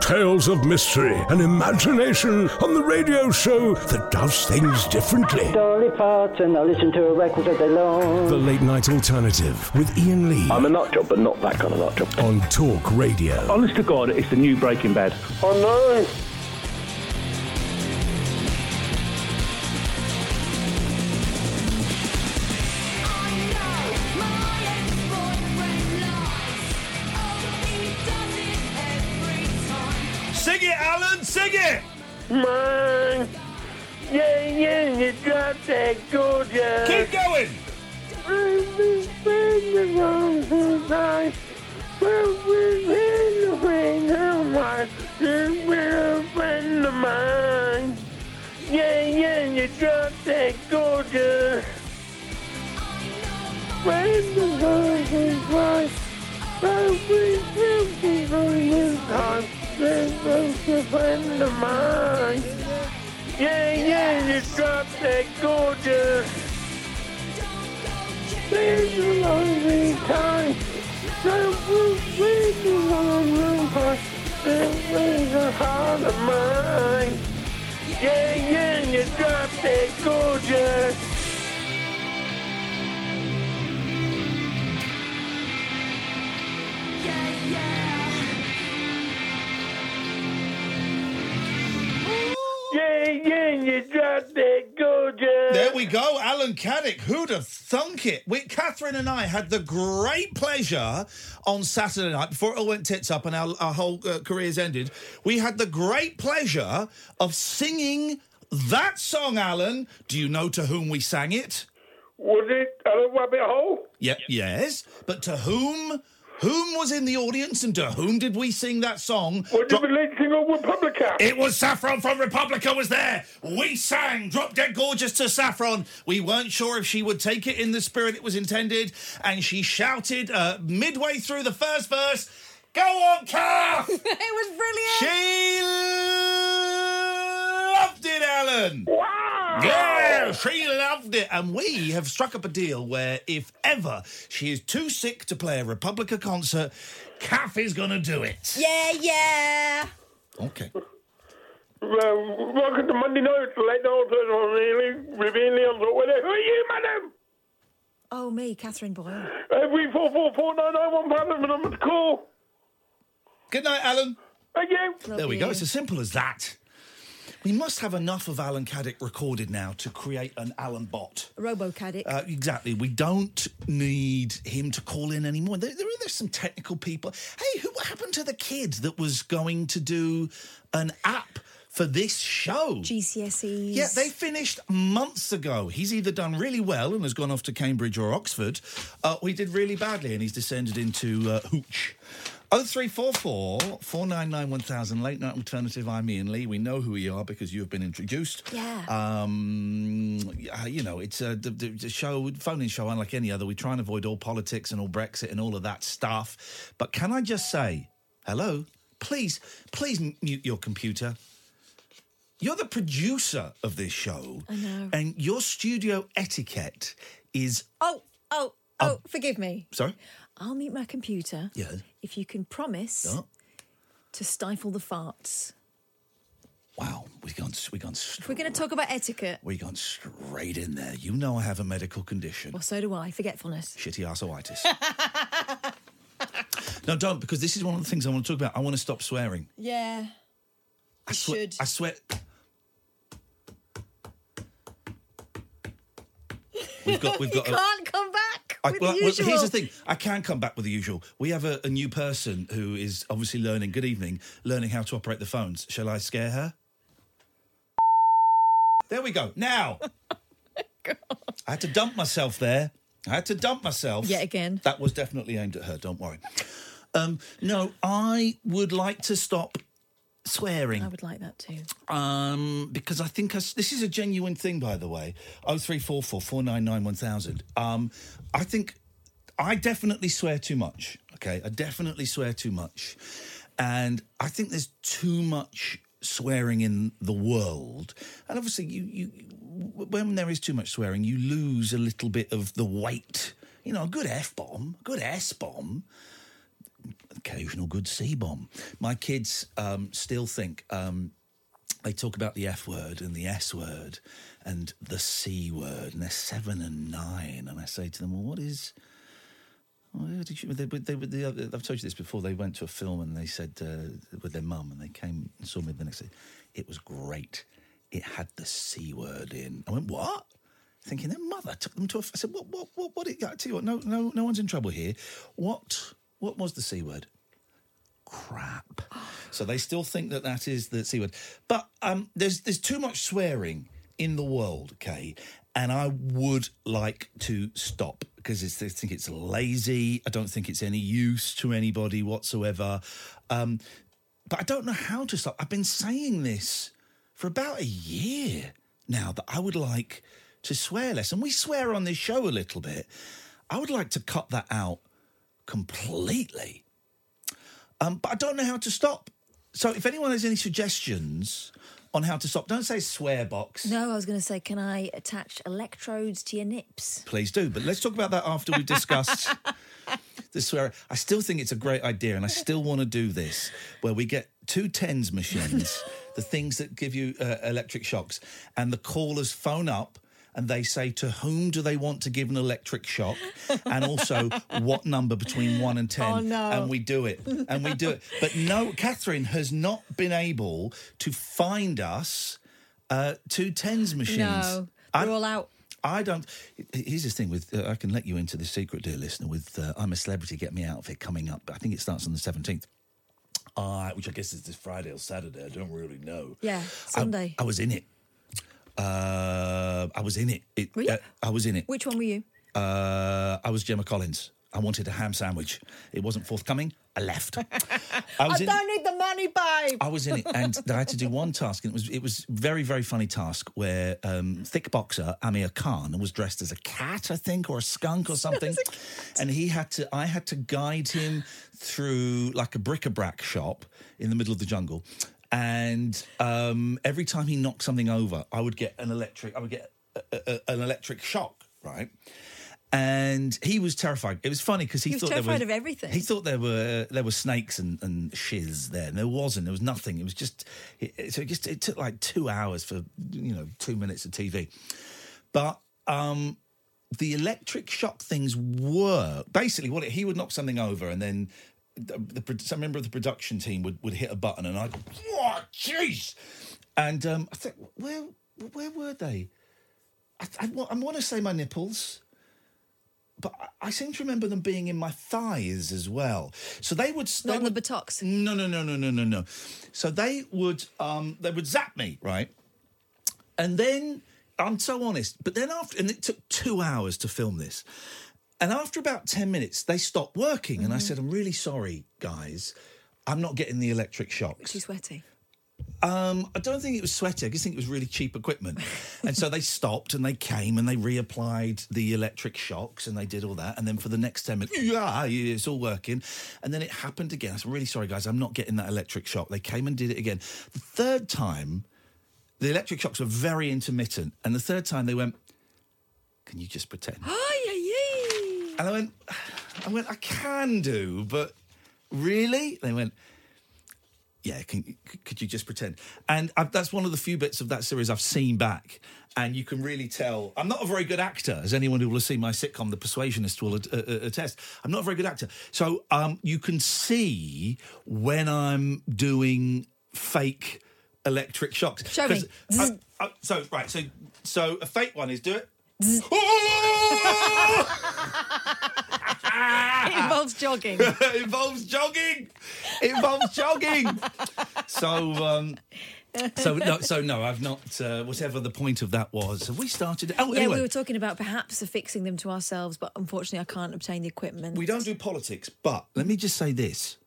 Tales of mystery and imagination on the radio show that does things differently. Dolly Parton, I listen to her records all day long. The Late Night Alternative with Iain Lee I'm a nut job, but not that kind of nut job. on Talk Radio. Honest to God, it's the new Breaking Bad. Oh no! Gorgeous. Keep going! Yeah, yeah, you that gorgeous. Friend of God, you got that gorgeous. There's a lonely time. There will be a lonely time. There's a heart of mine. Yeah, yeah, you got that gorgeous. Yeah, you that gorgeous. There we go, Alan Caddick. Who'd have thunk it? We, Catherine and I had the great pleasure on Saturday night, before it all went tits up and our, our whole uh, careers ended, we had the great pleasure of singing that song, Alan. Do you know to whom we sang it? Was it a rabbit hole? Yep, yes. But to whom? Whom was in the audience and to whom did we sing that song? Was it Drop- the lead singer of Republica? It was Saffron from Republica was there. We sang Drop Dead Gorgeous to Saffron. We weren't sure if she would take it in the spirit it was intended. And she shouted uh, midway through the first verse, Go on, Kath! it was brilliant. she loved it, Alan. Wow! Yeah, she loved it. And we have struck up a deal where if ever she is too sick to play a Republica concert, Kath is going to do it. Yeah, yeah. Okay. Well, welcome to Monday night, late night, really, revealing on the Who are you, madam? Oh, me, Catherine Boyle. Every four four four nine nine one five seven number to call. Good night, Alan. Thank you. There we go. It's as simple as that. We must have enough of Alan Caddick recorded now to create an Alan bot. Robo Caddick. Uh, exactly. We don't need him to call in anymore. There, there are some technical people. Hey, who what happened to the kid that was going to do an app for this show? GCSEs. Yeah, they finished months ago. He's either done really well and has gone off to Cambridge or Oxford, uh, or he did really badly and he's descended into uh, hooch. 0344 499 1000 late night alternative. I'm Iain Lee. We know who you are because you have been introduced. Yeah. Um, uh, you know, it's a the, the, the show, phone in show, unlike any other. We try and avoid all politics and all Brexit and all of that stuff. But can I just say, hello? Please, please mute your computer. You're the producer of this show. I know. And your studio etiquette is. Oh, oh, oh, forgive me. Sorry? I'll mute my computer Yeah. if you can promise Oh. to stifle the farts. Wow. We've gone, we've gone If we're going to talk about etiquette, We've gone straight in there. You know I have a medical condition. well, so do I. Forgetfulness. Shitty arseoitis. No, don't, because this is one of the things I want to talk about. I want to stop swearing. Yeah. I swear. should. I swear. We've got. We've got. you a- can't come back I- well, well, here's the thing. I can come back with the usual. We have a, a new person who is obviously learning. Good evening, learning how to operate the phones. Shall I scare her? There we go. Now, I had to dump myself there. I had to dump myself Yet again. That was definitely aimed at her. Don't worry. Um, no, I would like to stop swearing. I would like that too. Um, because I think I this is a genuine thing, by the way. Oh three four four four nine nine one thousand. Um, I think I definitely swear too much. Okay, I definitely swear too much, and I think there's too much swearing in the world. And obviously, you you when there is too much swearing, you lose a little bit of the weight. You know, a good f bomb, a good s bomb occasional good C bomb. My kids um, still think um, they talk about the F word and the S word and the C word, and they're seven and nine. And I say to them, "Well, what is?" Well, did you, they, they, they, I've told you this before. They went to a film and they said uh, with their mum, and they came and saw me the next day. It was great. It had the c word in. I went, what? Thinking their mother took them to a. I said, what? What? What? What? I tell you what. No, no, no one's in trouble here. What? What was the c word? Crap. So they still think that that is the c word. But um, there's there's too much swearing in the world, okay? And I would like to stop because I think it's lazy. I don't think it's any use to anybody whatsoever. Um, but I don't know how to stop. I've been saying this for about a year now that I would like to swear less. And we swear on this show a little bit. I would like to cut that out completely. Um, but I don't know how to stop. So if anyone has any suggestions on how to stop, don't say swear box. No, I was going to say, can I attach electrodes to your nips? Please do. But let's talk about that after we've discussed the swear. I still think it's a great idea, and I still want to do this where we get two tens machines, the things that give you uh, electric shocks, and the callers phone up. And they say to whom do they want to give an electric shock, and also what number between one and ten. Oh, no. And we do it, and we do it. But no, Catherine has not been able to find us uh, two tens machines. No, I- they're all out. I don't. Here's the thing with uh, I can let you into the secret, dear listener. With uh, I'm a celebrity, get me out of it coming up. I think it starts on the 17th. Uh, which I guess is this Friday or Saturday. I don't really know. Yeah, I- Sunday. I, was in it. Uh, I was in it. it Were you? uh, I was in it. Which one were you? Uh, I was Gemma Collins. I wanted a ham sandwich. It wasn't forthcoming. I left. I was in- need the money, babe. I was in it, and I had to do one task, and it was it was very very funny task where um, thick boxer Amir Khan was dressed as a cat, I think, or a skunk or something, and he had to I had to guide him through like a bric-a-brac shop in the middle of the jungle, and um, every time he knocked something over, I would get an electric I would get a, a, an electric shock, right? And he was terrified. It was funny because he, He was thought there was, of everything. He thought there were there were snakes and, and shiz there, and there wasn't. There was nothing. It was just it- so it just it took like two hours for you know two minutes of TV, but um, the electric shock things were basically what it, he would knock something over, and then the, the some member of the production team would, would hit a button, and I'd oh jeez, and um, I think where where were they? I, I, I want to say my nipples but I- I seem to remember them being in my thighs as well. So they would they Not in the buttocks. No, no, no, no, no, no, no. So they would um they would zap me right, and then I'm so honest. But then after, and it took two hours to film this, and after about ten minutes they stopped working, and I said, "I'm really sorry, guys." I'm not getting the electric shocks. Too sweaty. Um, I don't think it was sweaty. I just think it was really cheap equipment. and so they stopped and they came and they reapplied the electric shocks and they did all that. And then for the next 10 minutes, yeah, yeah, it's all working. And then it happened again. I said, really sorry, guys, I'm not getting that electric shock. They came and did it again. The third time, the electric shocks were very intermittent. And the third time they went, can you just pretend? And I went, I went, I can do, but really? They went, Yeah, can, could you just pretend? And i that's one of the few bits of that series I've seen back, and you can really tell. I'm not a very good actor, as anyone who will have seen my sitcom, The Persuasionist, will at- attest. I'm not a very good actor, so um, you can see when I'm doing fake electric shocks. Show me. I- I- so right, so so a fake one is do it. It involves jogging. it involves jogging. It involves jogging. So, um, so no, so no, I've not. Uh, whatever the point of that was, have we started? Oh, Yeah, anyway, we were talking about perhaps affixing them to ourselves, but unfortunately, I can't obtain the equipment. we don't do politics. But let me just say this: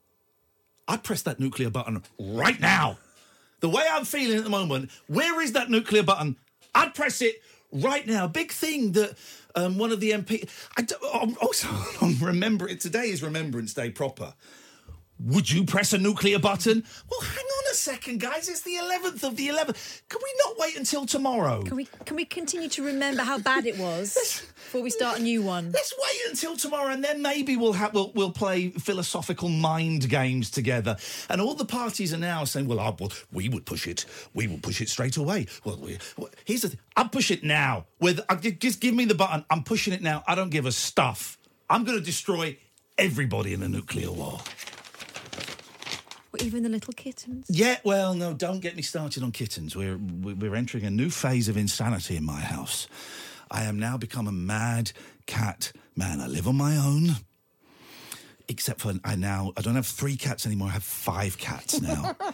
I'd press that nuclear button right now. The way I'm feeling at the moment, where is that nuclear button? I'd press it right now. Big thing that um, one of the MP. I d- I'm also remember it today is Remembrance Day proper. Would you press a nuclear button? Well, hang on a second, guys. It's the 11th of the 11th. Can we not wait until tomorrow? Can we can we continue to remember how bad it was before we start a new one? Let's wait until tomorrow, and then maybe we'll have we'll, we'll play philosophical mind games together. And all the parties are now saying, "Well, I, well, we would push it. We will push it straight away." Well, we, well here's the: thing. I'll push it now. With uh, I, just give me the button. I'm pushing it now. I don't give a stuff. I'm going to destroy everybody in a nuclear war. Even the little kittens. Yeah, well, no, don't get me started on kittens. We're we're entering a new phase of insanity in my house. I am now become a mad cat man. I live on my own. Except for I now I don't have three cats anymore. I have five cats now.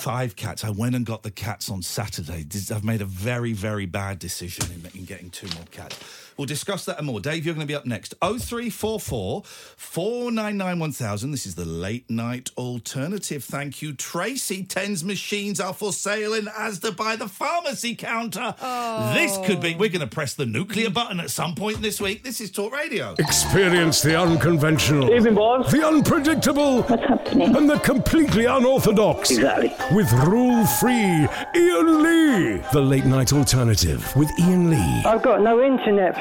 five cats. I went and got the cats on Saturday. I've made a very, very bad decision in, in getting two more cats. We'll discuss that and more. Dave, you're going to be up next. 0344 499 1000. This is the late night alternative. Thank you, Tracy. Tens machines are for sale in Asda by the pharmacy counter. This could be, we're going to press the nuclear button at some point this week. This is Talk Radio. Experience the unconventional, Evening, boys. the unpredictable, and the completely unorthodox. Exactly. With rule free Iain Lee. The late night alternative with Iain Lee I've got no internet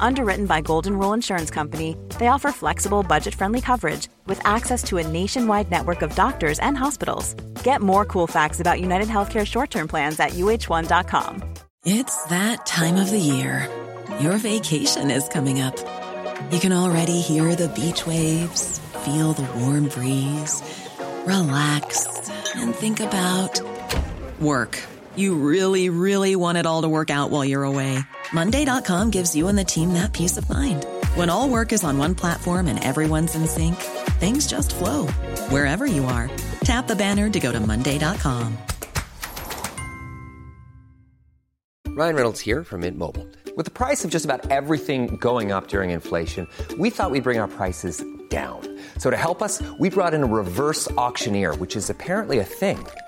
Underwritten by Golden Rule Insurance Company, they offer flexible, budget friendly coverage with access to a nationwide network of doctors and hospitals. Get more cool facts about United Healthcare short term plans at uh1.com. It's that time of the year. Your vacation is coming up. You can already hear the beach waves, feel the warm breeze, relax, and think about work. You really, really want it all to work out while you're away. Monday.com gives you and the team that peace of mind. When all work is on one platform and everyone's in sync, things just flow wherever you are. Tap the banner to go to Monday.com. Ryan Reynolds here from Mint Mobile. With the price of just about everything going up during inflation, we thought we'd bring our prices down. So to help us, we brought in a reverse auctioneer, which is apparently a thing.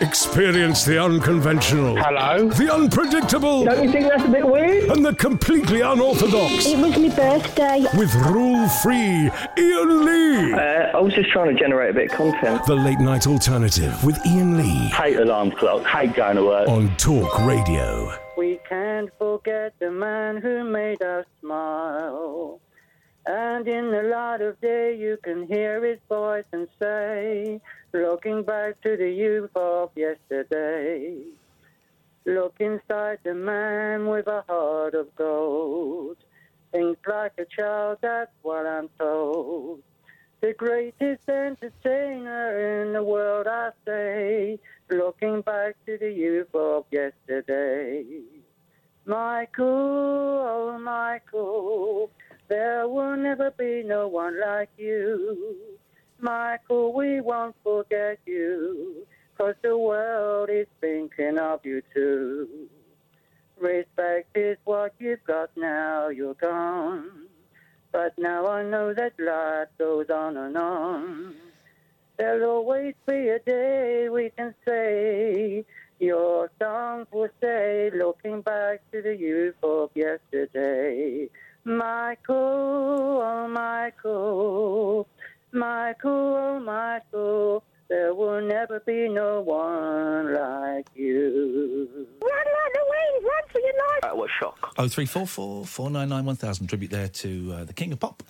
Experience the unconventional. Hello? The unpredictable. Don't you think that's a bit weird? And the completely unorthodox. It was my birthday. With rule free Iain Lee. Uh, I was just trying to generate a bit of content. The late night alternative with Iain Lee. Hate alarm clock, hate going to work. On Talk Radio. We can't forget the man who made us smile. And in the light of day, you can hear his voice and say, looking back to the youth of yesterday. Look inside the man with a heart of gold. Think like a child, that's what I'm told. The greatest entertainer in the world, I say. Looking back to the youth of yesterday. Michael, oh Michael, there will never be no one like you. Michael, we won't forget you, 'cause the world is thinking of you too. Respect is what you've got now, you're gone. But now I know that life goes on and on. There'll always be a day we can say your songs will stay, looking back to the youth of yesterday. Michael, oh Michael, Michael, Michael, there will never be no one like you. Run like the wind, run for your life. That was shock. Oh three four four four nine nine one thousand. Tribute there to uh, the King of Pop,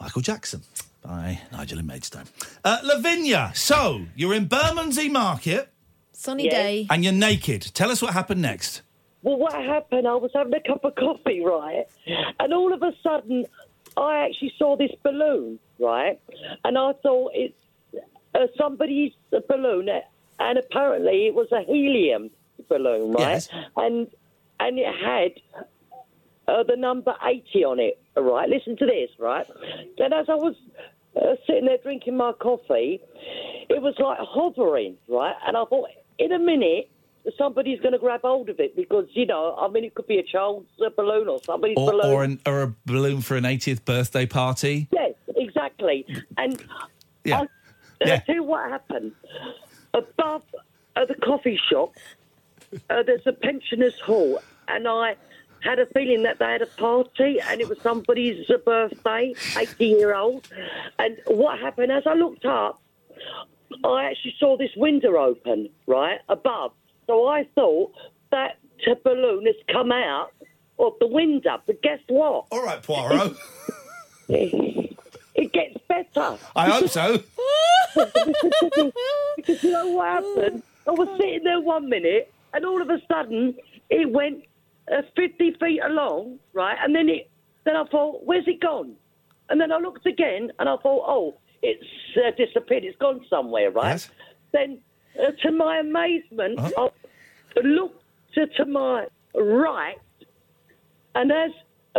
Michael Jackson, by Nigel and Maidstone. Uh, Lavinia, so you're in Bermondsey Market Sunny Yes. day. and you're naked. Tell us what happened next. Well, what happened? I was having a cup of coffee, right? And all of a sudden, I actually saw this balloon, right? And I thought it's uh, somebody's balloon, and apparently it was a helium balloon, right? Yes. And and it had uh, the number eighty on it, right? Listen to this, right? Then as I was uh, sitting there drinking my coffee, it was like hovering, right? And I thought, in a minute, somebody's going to grab hold of it because, you know, I mean, it could be a child's uh, balloon or somebody's Or, balloon. or, an, or a balloon for an 80th birthday party. Yes, exactly. And Yeah. I, Yeah. I tell you what happened. Above the coffee shop, uh, there's a pensioners' hall, and I had a feeling that they had a party, and it was somebody's birthday, 80 year old. And what happened as I looked up, I actually saw this window open right above. So I thought that uh, balloon has come out of the window. But guess what? All right, Poirot. Gets better. I hope so. because you know what happened? I was sitting there one minute, and all of a sudden, it went uh, 50 feet along, right? And then it, then I thought, where's it gone? And then I looked again, and I thought, oh, it's uh, disappeared. It's gone somewhere, right? Then, uh, to my amazement, I looked to, to my right, and as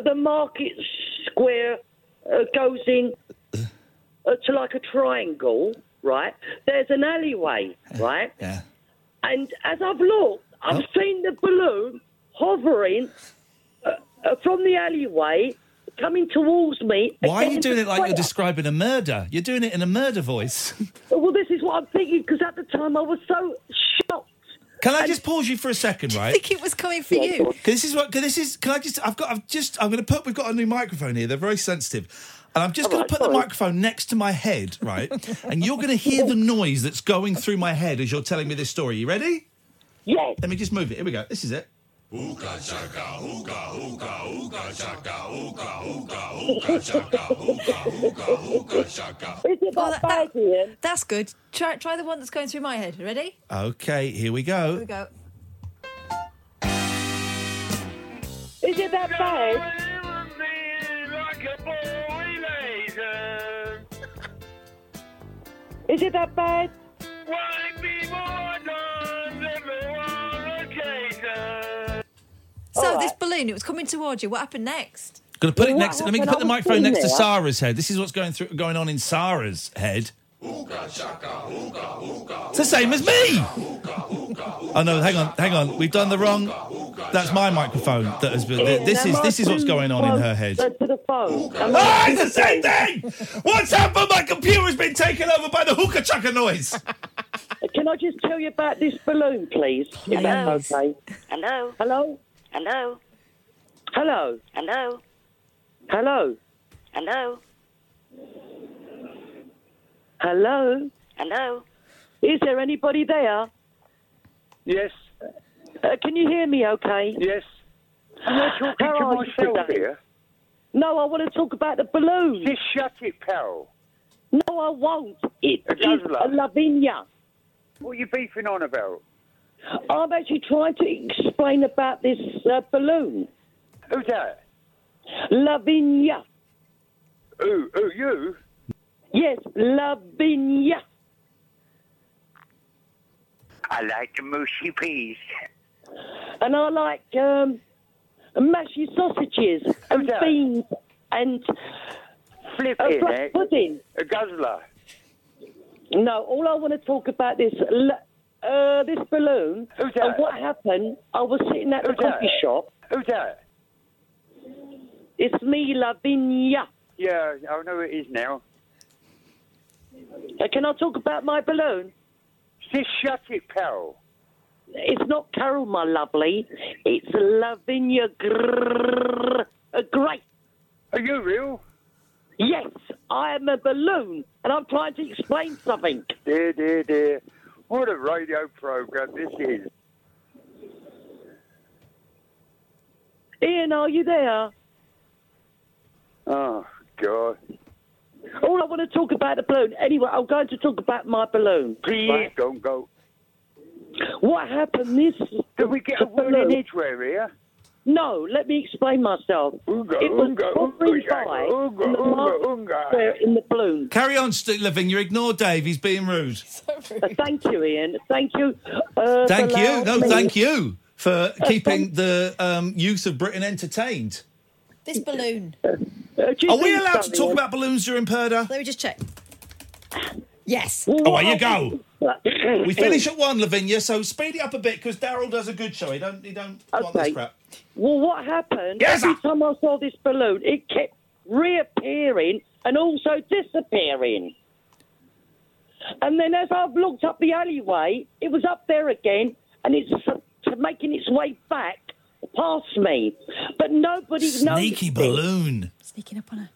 the market square uh, goes in to like a triangle, right? There's an alleyway, right? Yeah. And as I've looked, I've seen the balloon hovering uh, uh, from the alleyway coming towards me. Why are you doing it like you're describing a murder? You're doing it in a murder voice. Well, this is what I'm thinking because at the time I was so shocked. Can I just pause you for a second, right? I think it was coming for you. Cause this is what. Cause this is. Can I just? I've got. I've just. I'm going to put. We've got a new microphone here. They're very sensitive, and I'm just going to put the microphone next to my head, right? and you're going to hear the noise that's going through my head as you're telling me this story. You ready? Yes. Let me just move it. Here we go. This is it. Well, that- that- that's good. Try, try the one that's going through my head. Ready? Okay. Here we go. Here we go. Is it that bad? Is it that bad? So this balloon, it was coming towards you. What happened next? Going to put it Well, next. Let me put the microphone sitting next to. Sarah's head. This is what's going through, going on in Sarah's head. It's the same as me. Oh no! Hang on, hang on. We've done the wrong. That's my microphone. That has been. This is this is what's going on in her head. To the phone. Ah, it's the same thing. What's happened? My computer's been taken over by the hookah chucker noise. Can I just tell you about this balloon, please? If that's okay. Hello? Hello? Hello? Hello? Hello? Hello? Hello? Hello? Hello? Is there anybody there? Yes. Uh, can you hear me okay? Yes. Am I talking How to are you myself today? here? No, I want to talk about the balloon. Just shut it, pal. No, I won't. It is a Lavinia. What are you beefing on about? I'm actually trying to explain about this uh, balloon. Who's that? Lavinia. Who? Who? You? Yes, Lavinia. I like the mushy peas. And I like um, mashy sausages and beans and Flip it, black pudding. A guzzler. No, all I want to talk about is uh, this balloon. Who's that? And what happened? I was sitting at the Who's that? coffee shop. Who's that? It's me, Lavinia. Yeah, I know it is now. Uh, can I talk about my balloon? Just shut it, pal. It's not Carol, my lovely. It's Lavinia Grrr. Uh, Great. Are you real? Yes, I am a balloon, and I'm trying to explain something. Dear, dear, dear. What a radio program this is. Iain, are you there? Oh, God. All I want to talk about the balloon. Anyway, I'm going to talk about my balloon. Please right? don't go. What happened this... Did we get a word in Edgeware here? No, let me explain myself. Oonga, it was oonga, hovering oonga, by oonga, in the oonga, market in the balloon. Carry on, St- Lavinia. Ignore Dave. He's being rude. Uh, thank you, Iain. Thank you. Uh, Thank you. No, me- thank you for keeping the um, youth of Britain entertained. This balloon. Uh, do Are we allowed to talk about balloons during purdah? Let me just check. Yes. Away you go. We finish at one, Lavinia, so speed it up a bit because Daryl does a good show. He don't, he don't want this crap. Well, what happened? Yes, every time I saw this balloon, it kept reappearing and also disappearing. And then as I've looked up the alleyway, it was up there again, and it's making its way back past me. But nobody Sneaky noticed it. balloon. Sneaking up on her.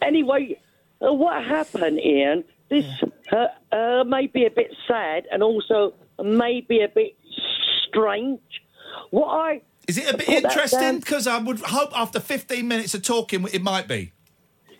Anyway, uh, what happened, Iain? This uh, uh, may be a bit sad and also may be a bit strange. What I Is it a bit interesting? Because I would hope after 15 minutes of talking, it might be.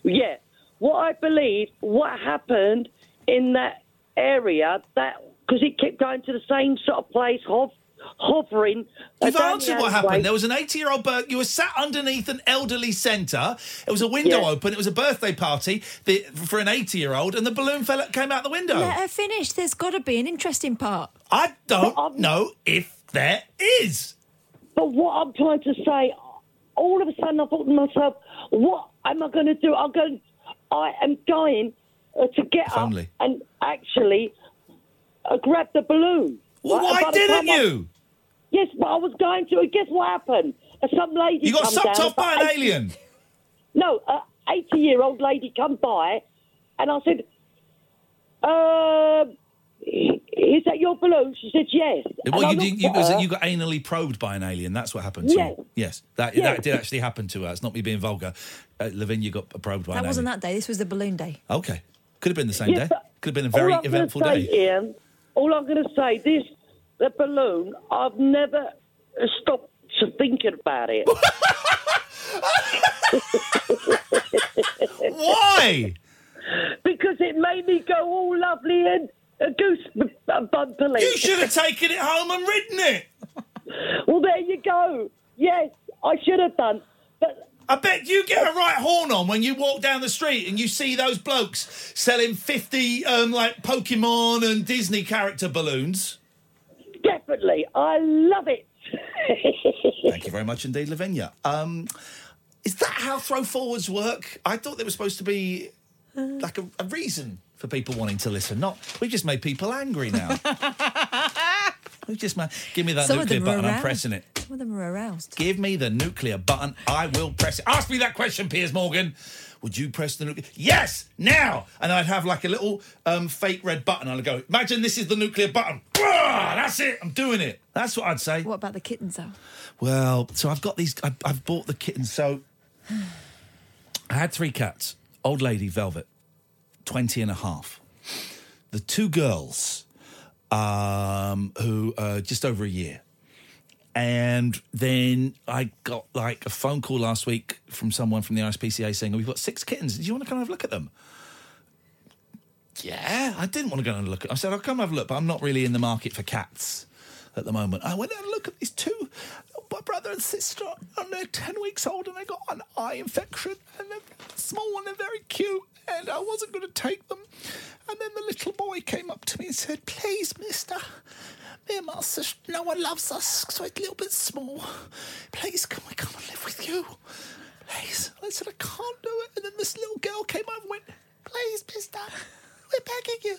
Yeah. What I believe, what happened in that area, that because it kept going to the same sort of place, hov- hovering. You've answered what alleyway. happened. There was an 80 year old bird. You were sat underneath an elderly centre. It was a window Yeah. open. It was a birthday party the, for an 80 year old, and the balloon fell, came out the window. Let her finish. There's got to be an interesting part. I don't know if there is. But what I'm trying to say, all of a sudden I thought to myself, what am I going to do? I'm going, I am going uh, to get If up and actually uh, grab the balloon. Well, Right, why by didn't time I- you? yes, but I was going to. And guess what happened? Some lady You got sucked down, off by an 80 alien. No, an 80 year old lady come by, and I said, um, is that your balloon? She said, yes. Well, you, did, you, was it you got anally probed by an alien. That's what happened to Yes. you. Yes, that Yes. that did actually happen to her. It's not me being vulgar. Uh, Lavinia got probed by an alien. That an wasn't alien. that day. This was the balloon day. Okay, could have been the same Yeah, day. Could have been a very all I'm gonna eventful say, day. Iain, all I'm going to say, this the balloon. I've never stopped to thinking about it. Why? because it made me go all lovely and a goose bumpily. You should have taken it home and ridden it. well, there you go. Yes, I should have done. But I bet you get a right horn on when you walk down the street and you see those blokes selling 50 um, like Pokemon and Disney character balloons. definitely, I love it. Thank you very much indeed, Lavinia. Um, is that how throw forwards work? I thought there was supposed to be like a, a reason for people wanting to listen. Not we've just made people angry now. just give me that Some nuclear button. I'm pressing it. Some of them are aroused. Give me the nuclear button. I will press it. Ask me that question, Piers Morgan. Would you press the nuclear? Yes, now. And I'd have like a little um, fake red button. I'd go, imagine this is the nuclear button. That's it. I'm doing it. That's what I'd say. What about the kittens, though? Well, so I've got these. I've, I've bought the kittens. So I had three cats. Old lady, Velvet, 20 and a half. The two girls, um, who are just over a year. And then I got like a phone call last week from someone from the RSPCA saying, We've got six kittens. Do you want to come have a look at them? Yeah, I didn't want to go and look at I said, I'll come have a look, but I'm not really in the market for cats at the moment. I went and look at these two, my brother and sister, and they're 10 weeks old and they got an eye infection and they're small and they're very cute and I wasn't going to take them. And then the little boy came up to me and said, please, mister, me and my sister, no one loves us, so it's a little bit small. Please, can we come and live with you? Please. And I said, I can't do it. And then this little girl came over and went, please, mister, we're begging you.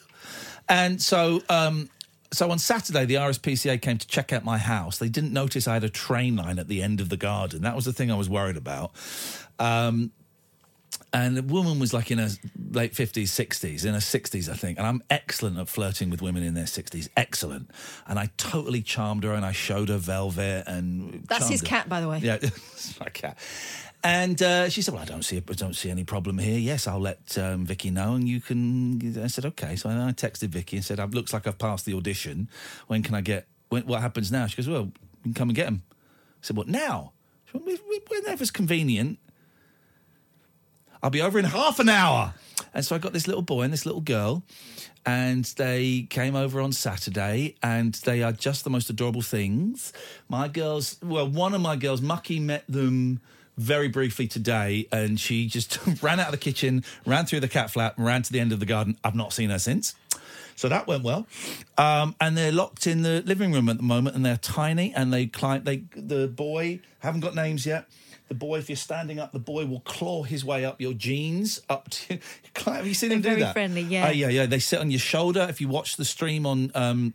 And so, um, so on Saturday, the RSPCA came to check out my house. They didn't notice I had a train line at the end of the garden. That was the thing I was worried about. Um, and the woman was like in her late 50s, 60s, in her 60s, I think. And I'm excellent at flirting with women in their 60s. Excellent. And I totally charmed her and I showed her Velvet and. That's his her. cat, by the way. Yeah, it's my cat. And uh, she said, "Well, I don't see, I don't see any problem here. Yes, I'll let um, Vicky know, and you can." I said, "Okay." So I texted Vicky and said, "It looks like I've passed the audition. When can I get? When, what happens now?" She goes, "Well, you can come and get him." I said, "What now?" She went, "We- we- "Whenever's convenient." I'll be over in half an hour. And so I got this little boy and this little girl, and they came over on Saturday, and they are just the most adorable things. My girls, well, one of my girls, Mucky, met them very briefly today, and she just ran out of the kitchen, ran through the cat flap, ran to the end of the garden. I've not seen her since. So that went well, um, and they're locked in the living room at the moment, and they're tiny, and they climb. They the boy haven't got names yet. The boy, if you're standing up, the boy will claw his way up your jeans up to. Have you seen him do very that? friendly, yeah. Uh, yeah, yeah. They sit on your shoulder. If you watch the stream on. Um,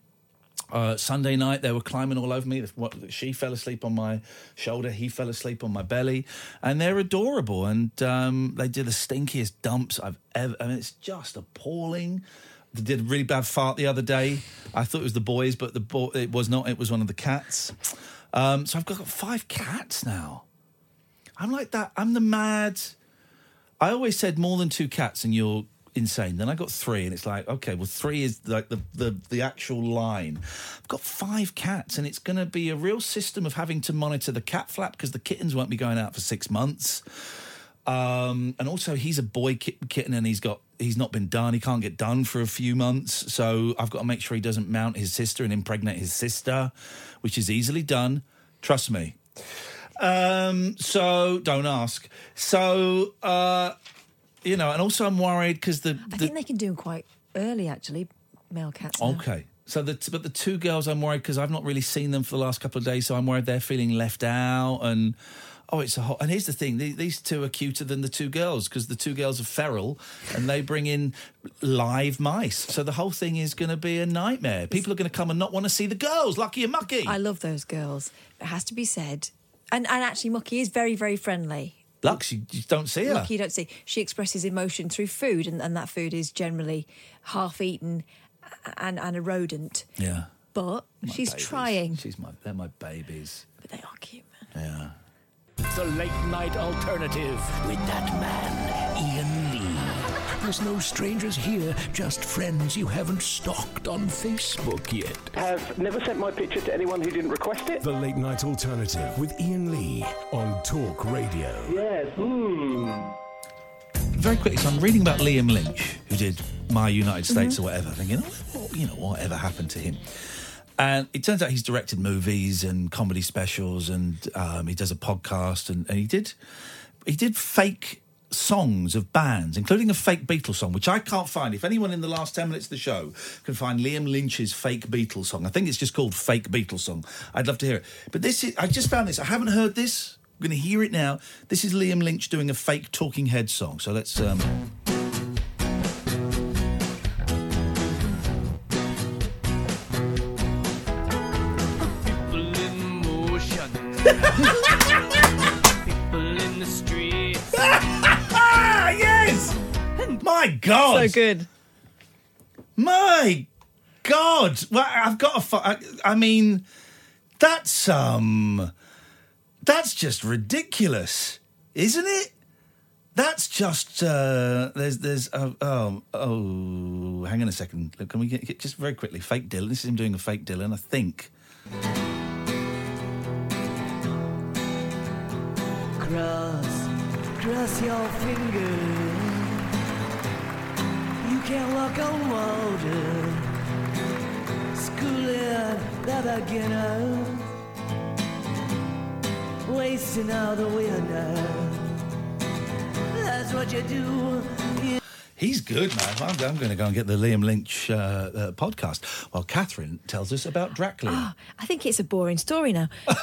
uh, Sunday night, they were climbing all over me. What- She fell asleep on my shoulder. He fell asleep on my belly, and they're adorable. And um, they did the stinkiest dumps I've ever. I mean, it's just appalling. They did a really bad fart the other day. I thought it was the boys, but the boy it was not. It was one of the cats. Um, so I've got five cats now. I'm like that. I'm the mad. I always said more than two cats and you're insane. Then I got three, and it's like, okay, well, three is like the the, the actual line. I've got five cats, and it's going to be a real system of having to monitor the cat flap because the kittens won't be going out for six months. Um, and also, he's a boy kitten, and he's got he's not been done. He can't get done for a few months, so I've got to make sure he doesn't mount his sister and impregnate his sister, which is easily done. Trust me. Um, so don't ask. So uh, you know, and also I'm worried because the, I think they can do them quite early, actually, male cats. now. Okay. So the but the two girls I'm worried because I've not really seen them for the last couple of days, so I'm worried they're feeling left out and. Oh, it's a hot. And here's the thing: the- these two are cuter than the two girls because the two girls are feral, and they bring in live mice. So the whole thing is going to be a nightmare. People are going to come and not want to see the girls. Lucky and mucky. I love those girls. It has to be said. And, and actually, Mucky is very, very friendly. Lux, you, you don't see her. Lucky you don't see. She expresses emotion through food, and, and that food is generally half eaten and, and a rodent. Yeah. But My she's babies. trying. She's my. They're my babies. But they are cute. man. Yeah. The late night alternative with that man, Iain Lee. There's no strangers here, just friends you haven't stalked on Facebook yet. Have never sent my picture to anyone who didn't request it. The Late Night Alternative with Iain Lee on Talk Radio. Yes. Hmm. Very quickly, so I'm reading about Liam Lynch, who did My United States Mm-hmm. or whatever, thinking, oh, you know, whatever happened to him? And it turns out he's directed movies and comedy specials, and um, he does a podcast, and, and he did he did fake songs of bands, including a fake Beatles song, which I can't find. If anyone in the last ten minutes of the show can find Liam Lynch's fake Beatles song, I think it's just called Fake Beatles song. I'd love to hear it. But this is I just found this. I haven't heard this. I'm going to hear it now. This is Liam Lynch doing a fake Talking Head song. So let's. Um, My God! So good. My God! Well, I've got a. fu- I, I mean, that's um, that's just ridiculous, isn't it? That's just uh, there's there's uh, oh oh hang on a second. Look, Can we get, get just very quickly fake Dylan? This is him doing a fake Dylan, I think. Cross, cross your fingers. You can walk on water. Schooling the beginner. Wasting all the winter. That's what you do. You He's good, man. I'm, I'm going to go and get the Liam Lynch uh, uh, podcast. While Catherine tells us about Dracula. Ah, I think it's a boring story now.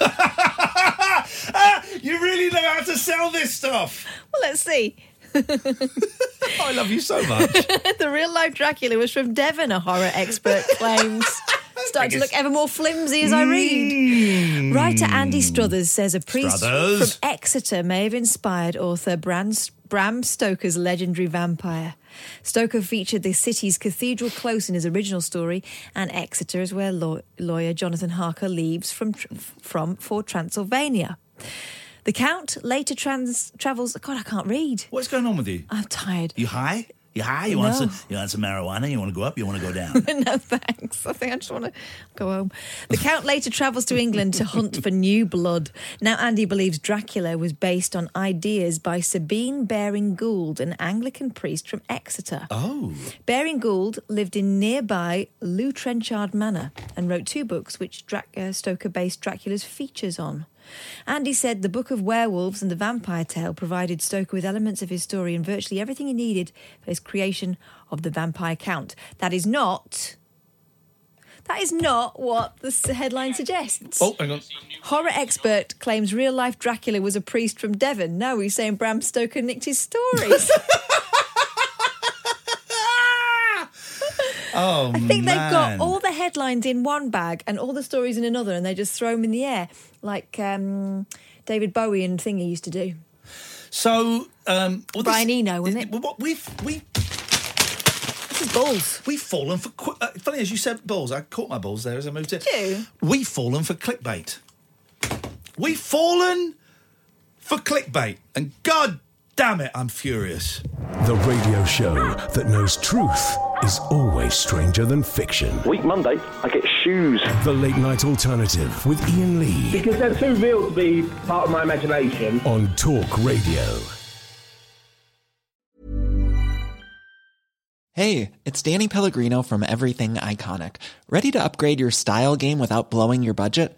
Ah, you really know how to sell this stuff. Well, let's see. Oh, I love you so much. the real life Dracula was from Devon, a horror expert claims. Starting to look ever more flimsy as I read. Hmm. Writer Andy Struthers says a priest Struthers. from Exeter may have inspired author Bram, Bram Stoker's legendary vampire. Stoker featured the city's cathedral close in his original story, and Exeter is where law- lawyer Jonathan Harker leaves from, from for Transylvania. The Count later trans- travels. God, I can't read. What's going on with you? I'm tired. You high? You high? You want some? You want some marijuana? You want to go up? You want to go down? no thanks. I think I just want to go home. The Count later travels to England to hunt for new blood. Now, Andy believes Dracula was based on ideas by Sabine Baring Gould, an Anglican priest from Exeter. Oh. Baring Gould lived in nearby Lew Trenchard Manor and wrote two books which Drac- uh, Stoker based Dracula's features on. Andy said the Book of Werewolves and the Vampire Tale provided Stoker with elements of his story and virtually everything he needed for his creation of the Vampire Count. That is not. That is not what the headline suggests. Oh, hang on. Horror expert claims real life Dracula was a priest from Devon. No, he's saying Bram Stoker nicked his stories. Oh, I think they've got all the headlines in one bag and all the stories in another, and they just throw them in the air like um, David Bowie and Thingy used to do. So, um, well, Brian this, Eno, wasn't it? What we've we This is balls. we've fallen for. qu- Uh, funny as you said, balls. I caught my balls there as I moved it. you? We've fallen for clickbait. We've fallen for clickbait, and God damn it, I'm furious. The radio show that knows truth is always stranger than fiction. Week Monday, I get shoes. The Late Night Alternative with Iain Lee Because they're too real to be part of my imagination. on Talk Radio. Hey, it's Danny Pellegrino from Everything Iconic. Ready to upgrade your style game without blowing your budget?